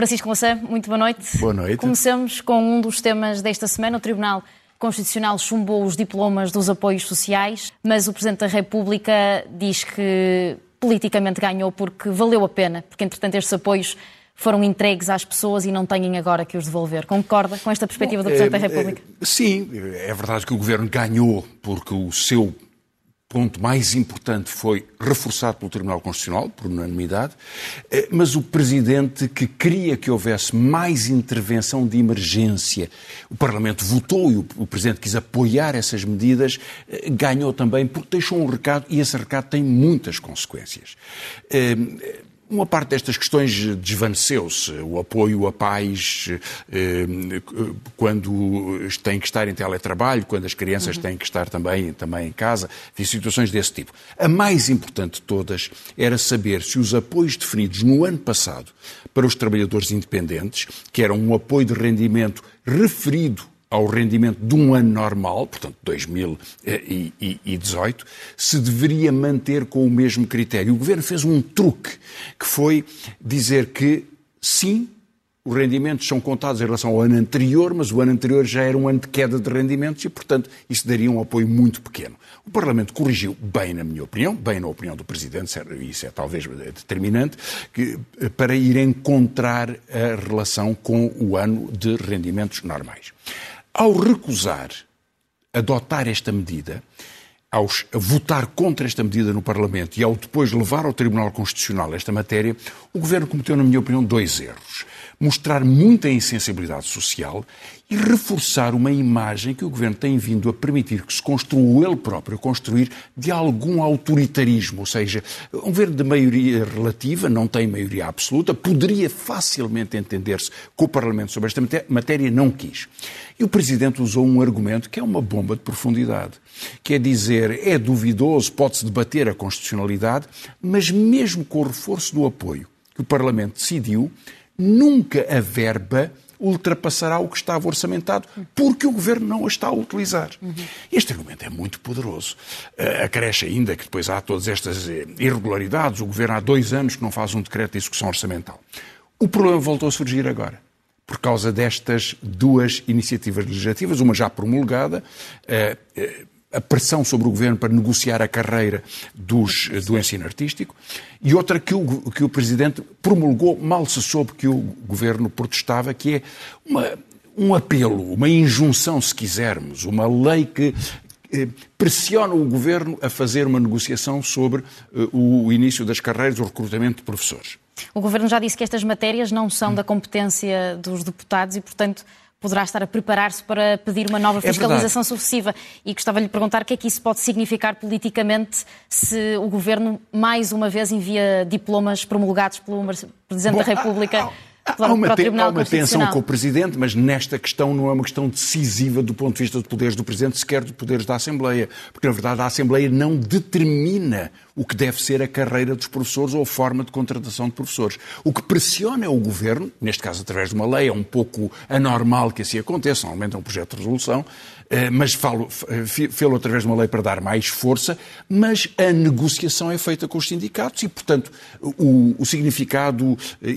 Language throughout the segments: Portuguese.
Francisco Lassã, muito boa noite. Boa noite. Comecemos com um dos temas desta semana. O Tribunal Constitucional chumbou os diplomas dos apoios sociais, mas o Presidente da República diz que politicamente ganhou porque valeu a pena, porque entretanto estes apoios foram entregues às pessoas e não têm agora que os devolver. Concorda com esta perspectiva Bom, do Presidente é, da República? É, sim, é verdade que o Governo ganhou porque o seu ponto mais importante foi reforçado pelo Tribunal Constitucional, por unanimidade, eh, mas o Presidente que queria que houvesse mais intervenção de emergência, o Parlamento votou e o Presidente quis apoiar essas medidas, eh, ganhou também porque deixou um recado e esse recado tem muitas consequências. Uma parte destas questões desvaneceu-se. O apoio a pais eh, quando têm que estar em teletrabalho, quando as crianças uhum. têm que estar também, também em casa, enfim, situações desse tipo. A mais importante de todas era saber se os apoios definidos no ano passado para os trabalhadores independentes, que eram um apoio de rendimento referido ao rendimento de um ano normal, portanto 2018, se deveria manter com o mesmo critério. O Governo fez um truque, que foi dizer que sim, os rendimentos são contados em relação ao ano anterior, mas o ano anterior já era um ano de queda de rendimentos e, portanto, isso daria um apoio muito pequeno. O Parlamento corrigiu bem, na minha opinião, bem na opinião do Presidente, isso é talvez determinante, que, para ir encontrar a relação com o ano de rendimentos normais. Ao recusar adotar esta medida, ao votar contra esta medida no Parlamento e ao depois levar ao Tribunal Constitucional esta matéria, o Governo cometeu, na minha opinião, dois erros mostrar muita insensibilidade social e reforçar uma imagem que o governo tem vindo a permitir que se construa ele próprio, construir de algum autoritarismo, ou seja, um governo de maioria relativa, não tem maioria absoluta, poderia facilmente entender-se com o Parlamento sobre esta matéria, não quis. E o Presidente usou um argumento que é uma bomba de profundidade, que é dizer, é duvidoso, pode-se debater a constitucionalidade, mas mesmo com o reforço do apoio que o Parlamento decidiu, nunca a verba ultrapassará o que estava orçamentado, porque o Governo não a está a utilizar. Uhum. Este argumento é muito poderoso. Uh, acresce ainda que depois há todas estas eh, irregularidades. O Governo há dois anos que não faz um decreto de execução orçamental. O problema voltou a surgir agora por causa destas duas iniciativas legislativas, uma já promulgada, uh, uh, a pressão sobre o governo para negociar a carreira dos, do ensino artístico, e outra que o, que o Presidente promulgou, mal se soube que o governo protestava, que é uma, um apelo, uma injunção, se quisermos, uma lei que eh, pressiona o governo a fazer uma negociação sobre eh, o início das carreiras, o recrutamento de professores. O governo já disse que estas matérias não são da competência dos deputados e, portanto, poderá estar a preparar-se para pedir uma nova é fiscalização é sucessiva. E gostava de lhe perguntar o que é que isso pode significar politicamente se o Governo mais uma vez envia diplomas promulgados pelo Presidente Bom, da República. Ah, ah, Há uma, há uma tensão com o Presidente, mas nesta questão não é uma questão decisiva do ponto de vista de poderes do Presidente, sequer de poderes da Assembleia. Porque, na verdade, a Assembleia não determina o que deve ser a carreira dos professores ou a forma de contratação de professores. O que pressiona é o Governo, neste caso através de uma lei, é um pouco anormal que assim aconteça, normalmente é um projeto de resolução, eh, mas falo, fê-lo através de uma lei para dar mais força, mas a negociação é feita com os sindicatos e, portanto, o, o significado eh,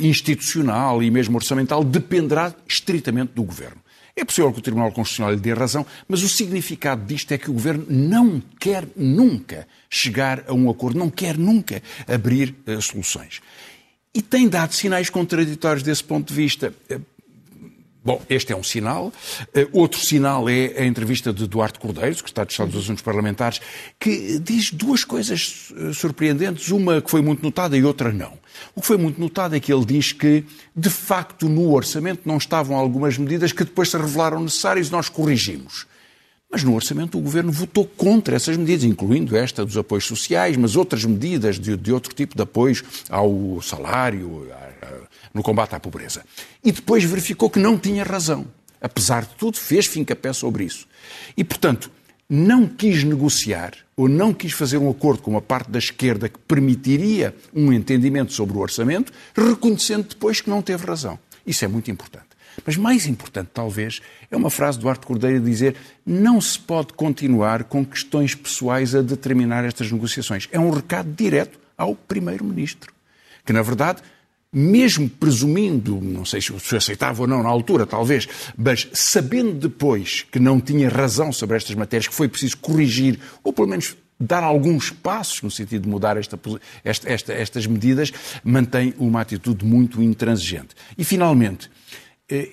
institucional e mesmo orçamental dependerá estritamente do Governo. É possível que o Tribunal Constitucional lhe dê razão, mas o significado disto é que o Governo não quer nunca chegar a um acordo, não quer nunca abrir uh, soluções. E tem dado sinais contraditórios desse ponto de vista. Bom, este é um sinal. Uh, outro sinal é a entrevista de Duarte Cordeiro, secretário de Estado dos Assuntos Parlamentares, que diz duas coisas uh, surpreendentes, uma que foi muito notada e outra não. O que foi muito notado é que ele diz que, de facto, no orçamento não estavam algumas medidas que depois se revelaram necessárias e nós corrigimos. Mas no orçamento o governo votou contra essas medidas, incluindo esta dos apoios sociais, mas outras medidas de, de outro tipo de apoios ao salário, a, no combate à pobreza. E depois verificou que não tinha razão. Apesar de tudo, fez fincapé sobre isso. E, portanto, não quis negociar ou não quis fazer um acordo com uma parte da esquerda que permitiria um entendimento sobre o orçamento, reconhecendo depois que não teve razão. Isso é muito importante. Mas mais importante, talvez, é uma frase do Arte Cordeiro dizer não se pode continuar com questões pessoais a determinar estas negociações. É um recado direto ao Primeiro-Ministro, que, na verdade, mesmo presumindo, não sei se aceitava ou não na altura, talvez, mas sabendo depois que não tinha razão sobre estas matérias, que foi preciso corrigir, ou pelo menos dar alguns passos no sentido de mudar esta, esta, esta, estas medidas, mantém uma atitude muito intransigente. E, finalmente,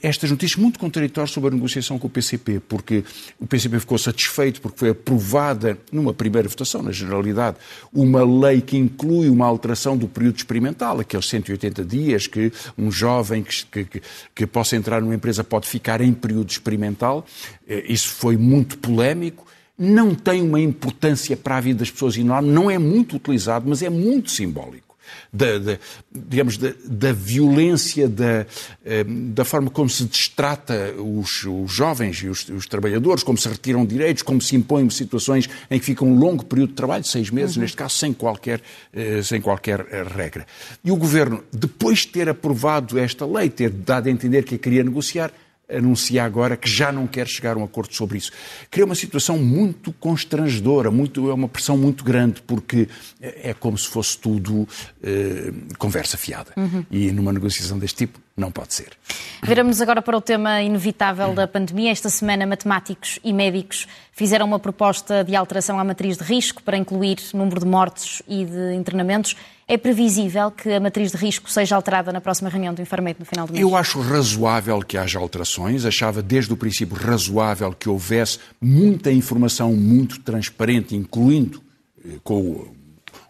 estas notícias muito contraditórias sobre a negociação com o PCP, porque o PCP ficou satisfeito porque foi aprovada, numa primeira votação, na generalidade, uma lei que inclui uma alteração do período experimental, aqueles 180 dias que um jovem que, que, que possa entrar numa empresa pode ficar em período experimental. Eh, isso foi muito polémico não tem uma importância para a vida das pessoas enorme, não é muito utilizado, mas é muito simbólico. Da, da digamos, da, da violência, da, eh, da, forma como se destrata os, os jovens e os, os, trabalhadores, como se retiram direitos, como se impõem situações em que fica um longo período de trabalho, seis meses, uhum. neste caso, sem qualquer, eh, sem qualquer eh, regra. E o Governo, depois de ter aprovado esta lei, ter dado a entender que a queria negociar, anuncia agora que já não quer chegar a um acordo sobre isso. Cria uma situação muito constrangedora, muito, é uma pressão muito grande, porque é como se fosse tudo eh, conversa fiada. Uhum. E numa negociação deste tipo, não pode ser. Viramos agora para o tema inevitável da pandemia. Esta semana, matemáticos e médicos fizeram uma proposta de alteração à matriz de risco para incluir número de mortes e de internamentos. É previsível que a matriz de risco seja alterada na próxima reunião do Infarmed no final do mês? Eu acho razoável que haja alterações. Achava desde o princípio razoável que houvesse muita informação muito transparente, incluindo eh, com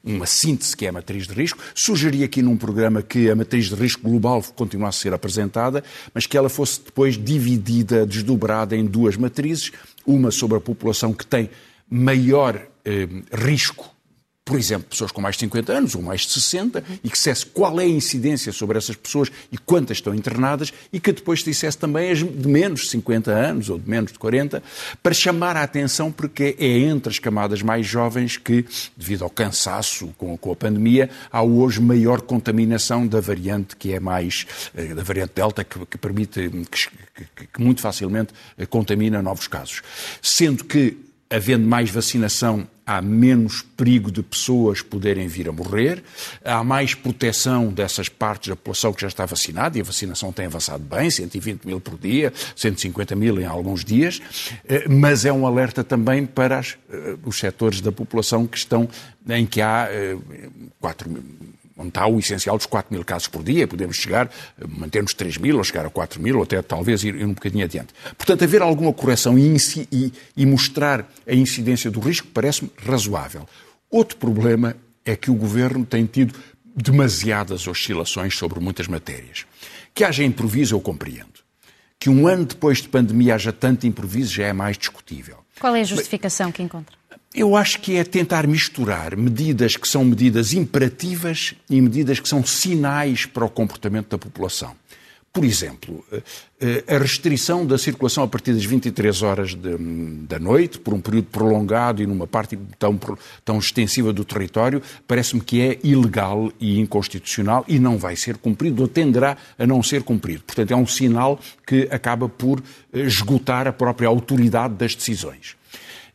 uma síntese que é a matriz de risco. Sugeri aqui num programa que a matriz de risco global continuasse a ser apresentada, mas que ela fosse depois dividida, desdobrada em duas matrizes, uma sobre a população que tem maior eh, risco por exemplo, pessoas com mais de 50 anos ou mais de 60 e que dissesse qual é a incidência sobre essas pessoas e quantas estão internadas e que depois dissesse também as de menos de 50 anos ou de menos de 40 para chamar a atenção porque é entre as camadas mais jovens que, devido ao cansaço com, a pandemia, há hoje maior contaminação da variante que é mais, eh, da variante Delta que, que permite, que, que, que muito facilmente eh, contamina novos casos. Sendo que havendo mais vacinação, há menos perigo de pessoas poderem vir a morrer, há mais proteção dessas partes da população que já está vacinada, e a vacinação tem avançado bem, 120 mil por dia, 150 mil em alguns dias, eh, mas é um alerta também para as, eh, os setores da população que estão, em que há 4 eh, mil onde está o essencial dos 4 mil casos por dia, podemos chegar, manter-nos 3 mil, ou chegar a 4 mil, ou até talvez ir, um bocadinho adiante. Portanto, haver alguma correção e, e, e mostrar a incidência do risco parece-me razoável. Outro problema é que o Governo tem tido demasiadas oscilações sobre muitas matérias. Que haja improviso, eu compreendo. Que um ano depois de pandemia haja tanto improviso já é mais discutível. Qual é a justificação que encontra? Eu acho que é tentar misturar medidas que são medidas imperativas e medidas que são sinais para o comportamento da população. Por exemplo, eh, eh, a restrição da circulação a partir das 23 horas de, da noite, por um período prolongado e numa parte tão, tão extensiva do território, parece-me que é ilegal e inconstitucional e não vai ser cumprido, ou tenderá a não ser cumprido. Portanto, é um sinal que acaba por eh, esgotar a própria autoridade das decisões.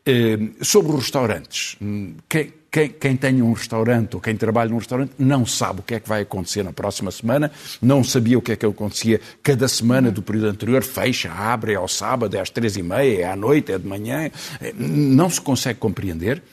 Eh, sobre os restaurantes, quem, quem, quem tem um restaurante ou quem trabalha num restaurante não sabe o que é que vai acontecer na próxima semana, não sabia o que é que acontecia cada semana do período anterior, fecha, abre, é ao sábado, é às três e meia, é à noite, é de manhã, eh, não se consegue compreender.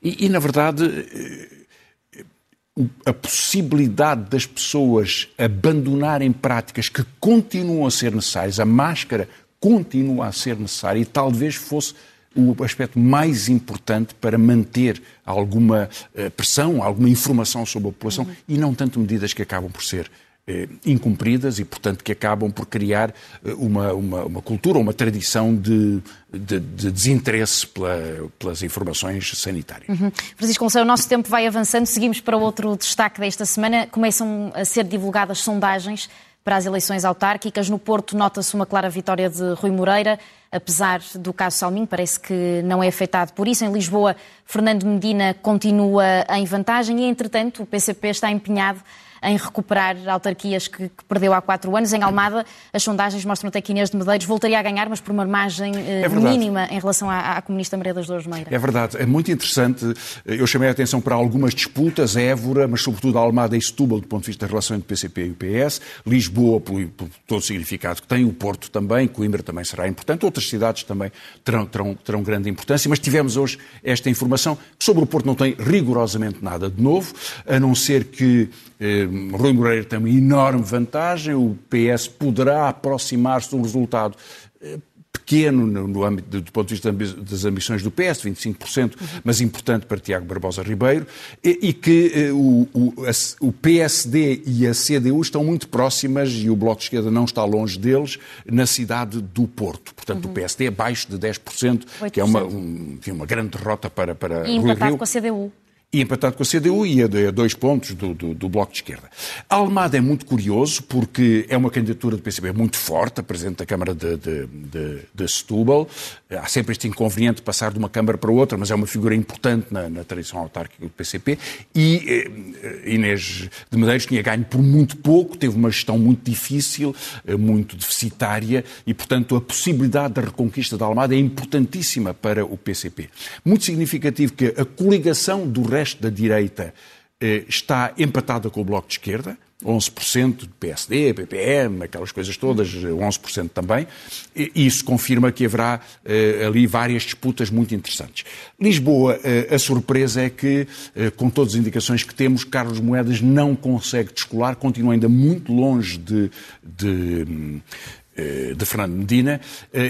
E, e na verdade, eh, a possibilidade das pessoas abandonarem práticas que continuam a ser necessárias, a máscara continua a ser necessária e talvez fosse o aspecto mais importante para manter alguma eh, pressão, alguma informação sobre a população uhum. e não tanto medidas que acabam por ser eh, incumpridas e, portanto, que acabam por criar eh, uma, uma, uma cultura, uma tradição de, de, de desinteresse pela, pelas informações sanitárias. Uhum. Francisco Conceição, o nosso tempo vai avançando. Seguimos para outro destaque desta semana. Começam a ser divulgadas sondagens para as eleições autárquicas. No Porto nota-se uma clara vitória de Rui Moreira, apesar do caso Salminho, parece que não é afetado por isso. Em Lisboa, Fernando Medina continua em vantagem e, entretanto, o PCP está empenhado em recuperar autarquias que, que perdeu há quatro anos. Em Almada, as sondagens mostram até que Inês de Medeiros voltaria a ganhar, mas por uma margem é mínima em relação à, à comunista Maria das Dores Meira. É verdade, é muito interessante. Eu chamei a atenção para algumas disputas, Évora, mas sobretudo Almada e Setúbal, do ponto de vista da relação entre PCP e o PS, Lisboa, por, por todo o significado que tem, o Porto também, Coimbra também será importante, outras cidades também terão, terão, terão grande importância, mas tivemos hoje esta informação que sobre o Porto não tem rigorosamente nada de novo, a não ser que eh, Rui Moreira tem uma enorme vantagem, o PS poderá aproximar-se de um resultado eh, pequeno no, no âmbito do ponto de vista das ambições do PS, 25%, mas importante para Tiago Barbosa Ribeiro, e, e que eh, o, o, a, o, PSD e a CDU estão muito próximas e o Bloco de Esquerda não está longe deles na cidade do Porto. Portanto, uhum. o PSD é abaixo de 10%, 8%. que é uma, um, uma grande derrota para, para e Rui Rio. com a CDU e empatado com a CDU e a, dois pontos do, do, do, Bloco de Esquerda. A Almada é muito curioso porque é uma candidatura do PCB muito forte, a Presidente da Câmara de, de, de, de, Setúbal. Há sempre este inconveniente de passar de uma Câmara para outra, mas é uma figura importante na, na tradição autárquica do PCP. E eh, Inês de Medeiros tinha ganho por muito pouco, teve uma gestão muito difícil, eh, muito deficitária e, portanto, a possibilidade da reconquista da Almada é importantíssima para o PCP. Muito significativo que a coligação do resto resto da direita eh, está empatada com o Bloco de Esquerda, 11% de PSD, PPM, aquelas coisas todas, 11% também. E isso confirma que haverá uh, ali várias disputas muito interessantes. Lisboa, uh, a surpresa é que, uh, com todas as indicações que temos, Carlos Moedas não consegue descolar, continua ainda muito longe de, de de Fernando Medina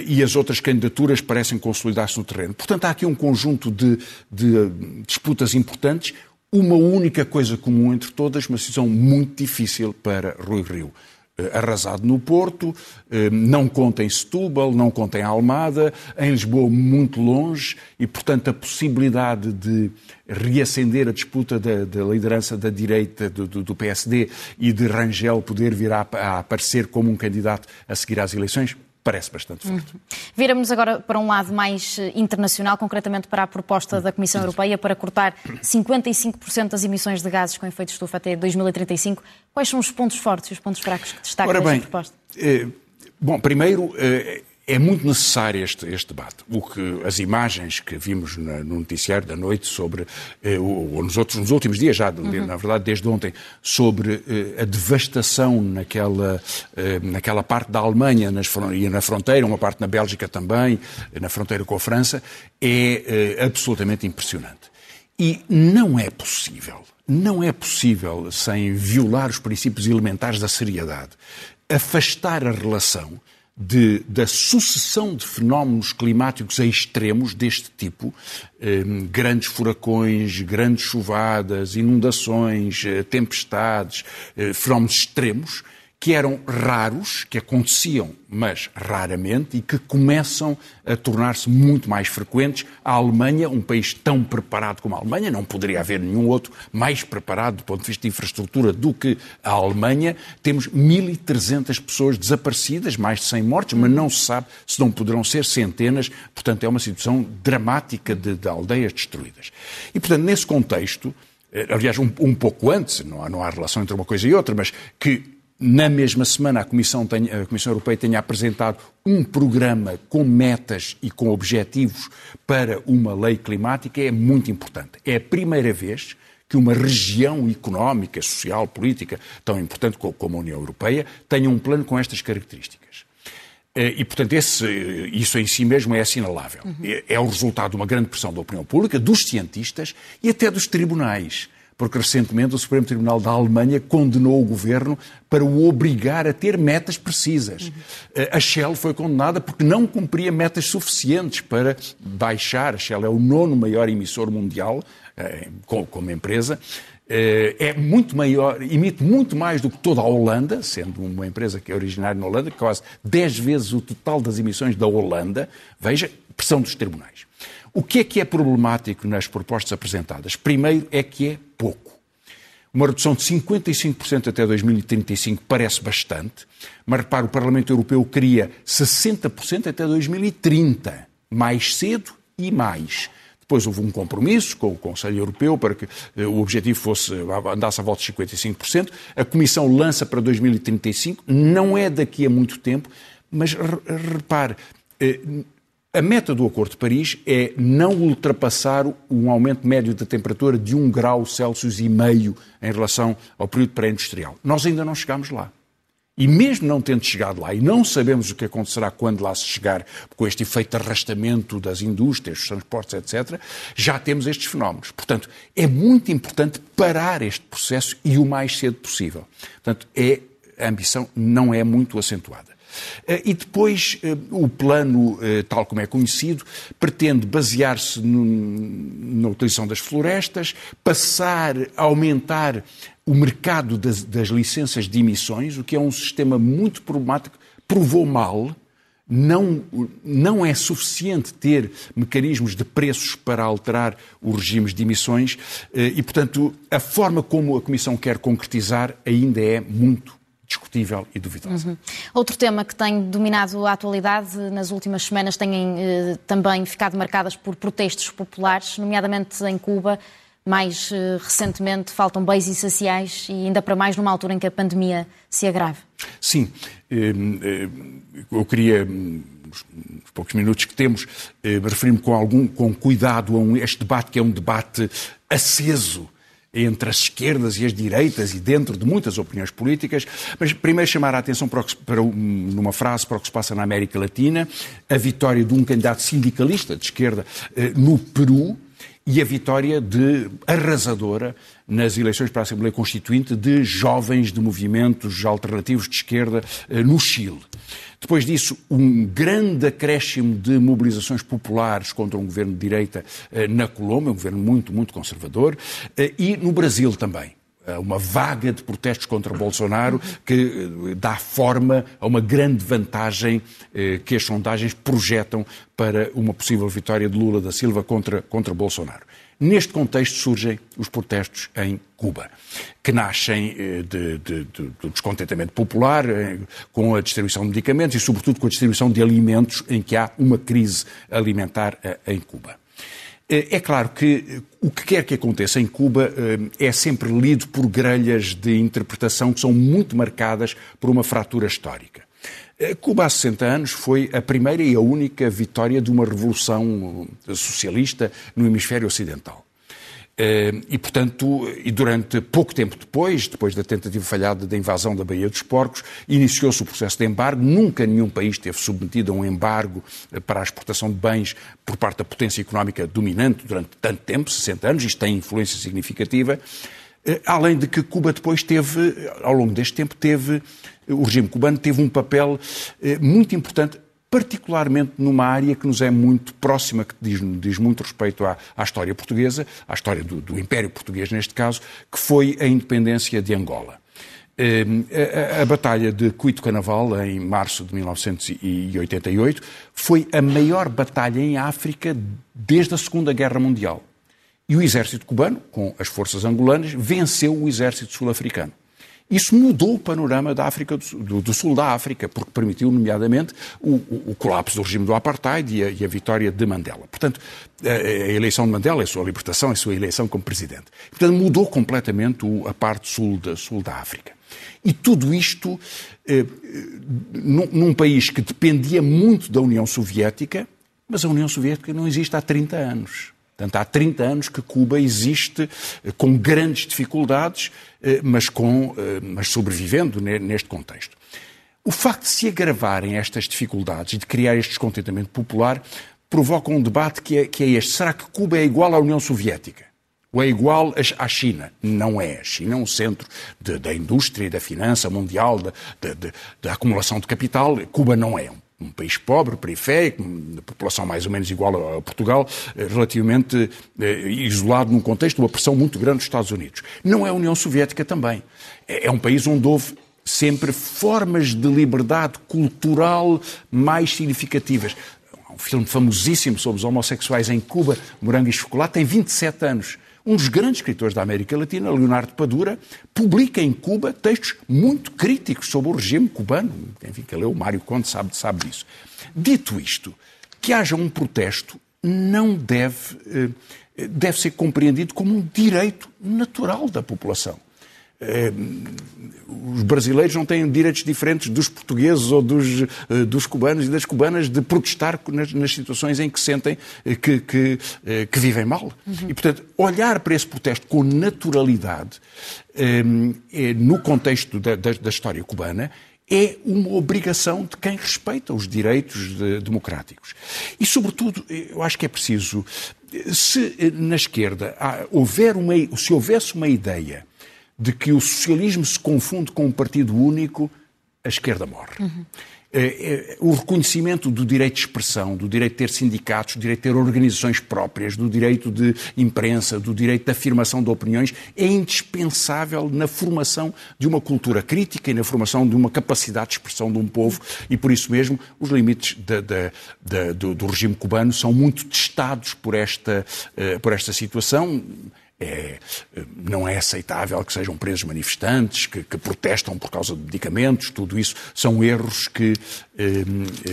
e as outras candidaturas parecem consolidar-se no terreno. Portanto, há aqui um conjunto de, de disputas importantes, uma única coisa comum entre todas, uma decisão muito difícil para Rui Rio. Eh, arrasado no Porto, eh, não conta em Setúbal, não conta em Almada, em Lisboa muito longe e, portanto, a possibilidade de reacender a disputa da, da liderança da direita do, do, PSD e de Rangel poder vir a, a aparecer como um candidato a seguir às eleições, parece bastante forte. Uhum. Viramos agora para um lado mais eh, internacional, concretamente para a proposta da Comissão Europeia para cortar 55% das emissões de gases com efeito de estufa até 2035. Quais são os pontos fortes e os pontos fracos que destacam nesta proposta? Eh, bom, primeiro, eh, é muito necessário este, este, debate. O que as imagens que vimos na, no noticiário da noite sobre, eh, ou, nos, outros, nos últimos dias já, uhum. na verdade desde ontem, sobre eh, a devastação naquela, eh, naquela parte da Alemanha nas, e na fronteira, uma parte na Bélgica também, na fronteira com a França, é eh, absolutamente impressionante. E não é possível, não é possível, sem violar os princípios elementares da seriedade, afastar a relação de, da sucessão de fenómenos climáticos extremos deste tipo, eh, grandes furacões, grandes chuvadas, inundações, eh, tempestades, eh, fenómenos extremos, que eram raros, que aconteciam, mas raramente, e que começam a tornar-se muito mais frequentes. A Alemanha, um país tão preparado como a Alemanha, não poderia haver nenhum outro mais preparado do ponto de vista de infraestrutura do que a Alemanha. Temos 1.300 pessoas desaparecidas, mais de 100 mortes, mas não se sabe se não poderão ser centenas. Portanto, é uma situação dramática de, de aldeias destruídas. E, portanto, nesse contexto, eh, aliás, um, um pouco antes, não há, não há relação entre uma coisa e outra, mas que na mesma semana, a Comissão, a Comissão, Europeia tenha apresentado um programa com metas e com objetivos para uma lei climática é muito importante. É a primeira vez que uma região económica, social, política tão importante como a União Europeia tenha um plano com estas características. Eh, e, portanto, esse, isso em si mesmo é assinalável. Uhum. É, é o resultado de uma grande pressão da opinião pública, dos cientistas e até dos tribunais porque recentemente o Supremo Tribunal da Alemanha condenou o governo para o obrigar a ter metas precisas. Uhum. A Shell foi condenada porque não cumpria metas suficientes para baixar. A Shell é o nono maior emissor mundial eh, como empresa. Eh, é muito maior, emite muito mais do que toda a Holanda, sendo uma empresa que é originária na Holanda, quase 10 vezes o total das emissões da Holanda. Veja, pressão dos tribunais. O que é que é problemático nas propostas apresentadas? Primeiro é que é pouco. Uma redução de 55% até 2035 parece bastante, mas repare, o Parlamento Europeu queria 60% até 2030, mais cedo e mais. Depois houve um compromisso com o Conselho Europeu para que eh, o objetivo fosse andasse à volta de 55%. A Comissão lança para 2035, não é daqui a muito tempo, mas repare, eh, a meta do Acordo de Paris é não ultrapassar um aumento médio da temperatura de 1 grau Celsius e meio em relação ao período pré-industrial. Nós ainda não chegamos lá. E mesmo não tendo chegado lá, e não sabemos o que acontecerá quando lá se chegar, com este efeito de arrastamento das indústrias, dos transportes, etc., já temos estes fenómenos. Portanto, é muito importante parar este processo e o mais cedo possível. Portanto, é, a ambição não é muito acentuada. Eh, e depois, eh, o plano, eh, tal como é conhecido, pretende basear-se na utilização das florestas, passar a aumentar o mercado das, das licenças de emissões, o que é um sistema muito problemático, provou mal, não, não é suficiente ter mecanismos de preços para alterar os regimes de emissões e, portanto, a forma como a Comissão quer concretizar ainda é muito discutível e duvidosa. Uhum. Outro tema que tem dominado a atualidade nas últimas semanas têm eh, também ficado marcadas por protestos populares, nomeadamente em Cuba. Mais eh, recentemente faltam bens essenciais e ainda para mais numa altura em que a pandemia se agrave. Sim, eh, eh, eu queria nos poucos minutos que temos, eh, referir-me com algum com cuidado a este debate que é um debate aceso entre as esquerdas e as direitas e dentro de muitas opiniões políticas, mas primeiro chamar a atenção para, que, para numa frase para o que se passa na América Latina, a vitória de um candidato sindicalista de esquerda eh, no Peru e a vitória de arrasadora nas eleições para a Assembleia Constituinte de jovens de movimentos alternativos de esquerda eh, no Chile. Depois disso, um grande acréscimo de mobilizações populares contra um governo de direita eh, na Colômbia, um governo muito, muito conservador, eh, e no Brasil também uma vaga de protestos contra Bolsonaro que dá forma a uma grande vantagem que as sondagens projetam para uma possível vitória de Lula da Silva contra, contra Bolsonaro. Neste contexto surgem os protestos em Cuba, que nascem eh, de, de, de, do descontentamento popular eh, com a distribuição de medicamentos e, sobretudo, com a distribuição de alimentos, em que há uma crise alimentar eh, em Cuba. É claro que o que quer que aconteça em Cuba é sempre lido por grelhas de interpretação que são muito marcadas por uma fratura histórica. Eh, Cuba há 60 anos foi a primeira e a única vitória de uma revolução eh, socialista no hemisfério ocidental. Eh, e, portanto, e durante pouco tempo depois, depois da tentativa falhada da invasão da Baía dos Porcos, iniciou-se o processo de embargo. Nunca nenhum país esteve submetido a um embargo para a exportação de bens por parte da potência económica dominante durante tanto tempo, 60 anos. Isto tem influência significativa. Além de que Cuba depois teve, ao longo deste tempo, teve o regime cubano teve um papel eh, muito importante particularmente numa área que nos é muito próxima, que diz, diz muito respeito à, à, história portuguesa, à história do, do, Império Português neste caso, que foi a independência de Angola. Eh, a, a, Batalha de Cuito Canaval, em março de 1988, foi a maior batalha em África desde a Segunda Guerra Mundial. E o exército cubano, com as forças angolanas, venceu o exército sul-africano. Isso mudou o panorama da África do, do, do Sul da África, porque permitiu, nomeadamente, o, o, o colapso do regime do apartheid e a, e a, vitória de Mandela. Portanto, a, a, eleição de Mandela, a sua libertação, a sua eleição como presidente. Portanto, mudou completamente o, a parte sul da, sul da África. E tudo isto eh, num, num país que dependia muito da União Soviética, mas a União Soviética não existe há 30 anos. Portanto, há 30 anos que Cuba existe eh, com grandes dificuldades, eh, mas, com, eh, mas sobrevivendo neste contexto. O facto de se agravarem estas dificuldades e de criar este descontentamento popular provoca um debate que é, que é este. Será que Cuba é igual à União Soviética? Ou é igual à China? Não é. A China é um centro de, da indústria da finança mundial, da acumulação de capital. Cuba não é um país pobre, periférico, de população mais ou menos igual a Portugal, eh, relativamente eh, isolado num contexto de uma pressão muito grande dos Estados Unidos. Não é a União Soviética também. É, é um país onde houve sempre formas de liberdade cultural mais significativas. Um filme famosíssimo sobre os homossexuais em Cuba, Morango e Chocolate, tem 27 anos. Um dos grandes escritores da América Latina, Leonardo Padura, publica em Cuba textos muito críticos sobre o regime cubano. Enfim, que leu Mário Conde sabe, sabe disso. Dito isto, que haja um protesto não deve, eh, deve ser compreendido como um direito natural da população. Eh, os brasileiros não têm direitos diferentes dos portugueses ou dos, eh, dos cubanos e das cubanas de protestar nas, nas situações em que sentem que, que, que vivem mal. Uhum. E, portanto, olhar para esse protesto com naturalidade no contexto da, da, da história cubana é uma obrigação de quem respeita os direitos de, democráticos. E, sobretudo, eu acho que é preciso, se na esquerda houver uma, se houvesse uma ideia de que o socialismo se confunde com um partido único, a esquerda morre. Uhum. É, é, o reconhecimento do direito de expressão, do direito de ter sindicatos, do direito de ter organizações próprias, do direito de imprensa, do direito de afirmação de opiniões, é indispensável na formação de uma cultura crítica e na formação de uma capacidade de expressão de um povo e, por isso mesmo, os limites de, de, de, do, do, regime cubano são muito testados por esta, uh, por esta situação. É, não é aceitável que sejam presos manifestantes, que, que, protestam por causa de medicamentos, tudo isso são erros que eh,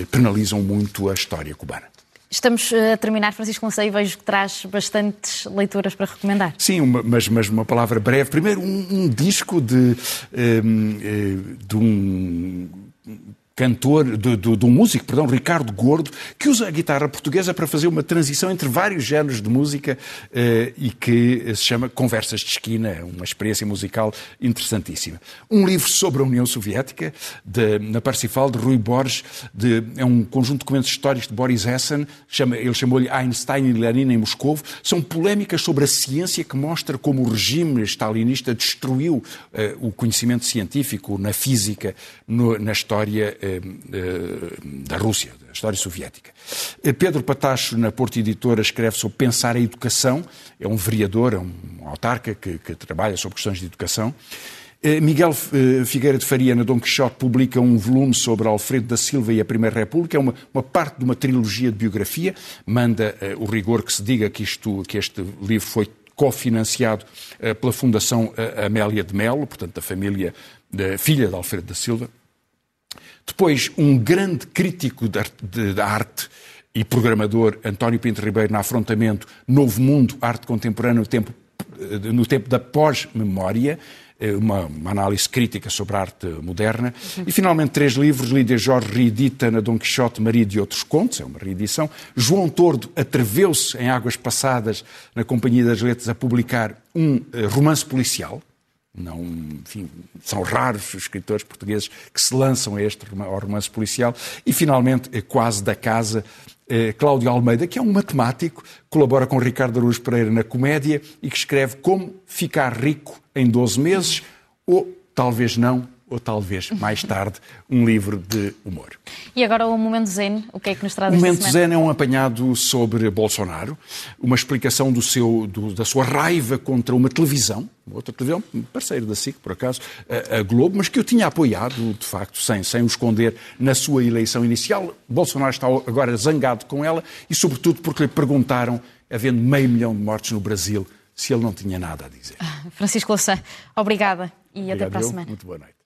penalizam muito a história cubana. Estamos eh, a terminar, Francisco Lancei, vejo que traz bastantes leituras para recomendar. Sim, uma, mas, mas uma palavra breve. Primeiro, um, um disco de, eh, eh, de um cantor, do, do, músico, perdão, Ricardo Gordo, que usa a guitarra portuguesa para fazer uma transição entre vários géneros de música uh, e que se chama Conversas de Esquina, uma experiência musical interessantíssima. Um livro sobre a União Soviética, de, na Parsifal, de Rui Borges, de, é um conjunto de documentos históricos de Boris Hessen, chama, ele chamou-lhe Einstein e Lenin em Moscou, são polémicas sobre a ciência que mostra como o regime stalinista destruiu uh, o conhecimento científico na física, no, na história uh, eh, da Rússia, da história soviética. Eh, Pedro Patacho, na Porto Editora, escreve sobre pensar a educação. É um vereador, é um autarca que, que trabalha sobre questões de educação. Eh, Miguel Figueira de Faria, na Dom Quixote, publica um volume sobre Alfredo da Silva e a Primeira República, é uma, uma parte de uma trilogia de biografia, manda uh, o rigor que se diga que, isto, que este livro foi cofinanciado uh, pela Fundação Amélia de Melo, portanto, da família, da filha de Alfredo da Silva. Depois, um grande crítico da arte e programador, António Pinto Ribeiro, no afrontamento Novo Mundo, Arte Contemporânea no tempo, eh, no tempo da pós-memória, eh, uma, uma, análise crítica sobre a arte moderna. Uhum. E, finalmente, três livros. Lídia Jorge reedita na Dom Quixote, Marido e Outros Contos, é uma reedição. João Tordo atreveu-se, em Águas Passadas, na Companhia das Letras, a publicar um uh, romance policial, não, enfim, são raros os escritores portugueses que se lançam a este ao romance policial. E, finalmente, quase da casa, é Cláudio Almeida, que é um matemático, colabora com Ricardo Araújo Pereira na comédia e que escreve Como Ficar Rico em 12 Meses, ou talvez não, ou talvez mais tarde um livro de humor. E agora o Momento Zen, o que é que nos traz O Momento Zen é um apanhado sobre Bolsonaro, uma explicação do seu, do, da sua raiva contra uma televisão, outra televisão, parceiro da SIC, por acaso, a, a, Globo, mas que eu tinha apoiado, de facto, sem, sem o esconder, na sua eleição inicial. Bolsonaro está agora zangado com ela e, sobretudo, porque lhe perguntaram, havendo meio milhão de mortes no Brasil, se ele não tinha nada a dizer. Francisco Louçã, obrigada e Obrigado até para a semana. Muito boa noite.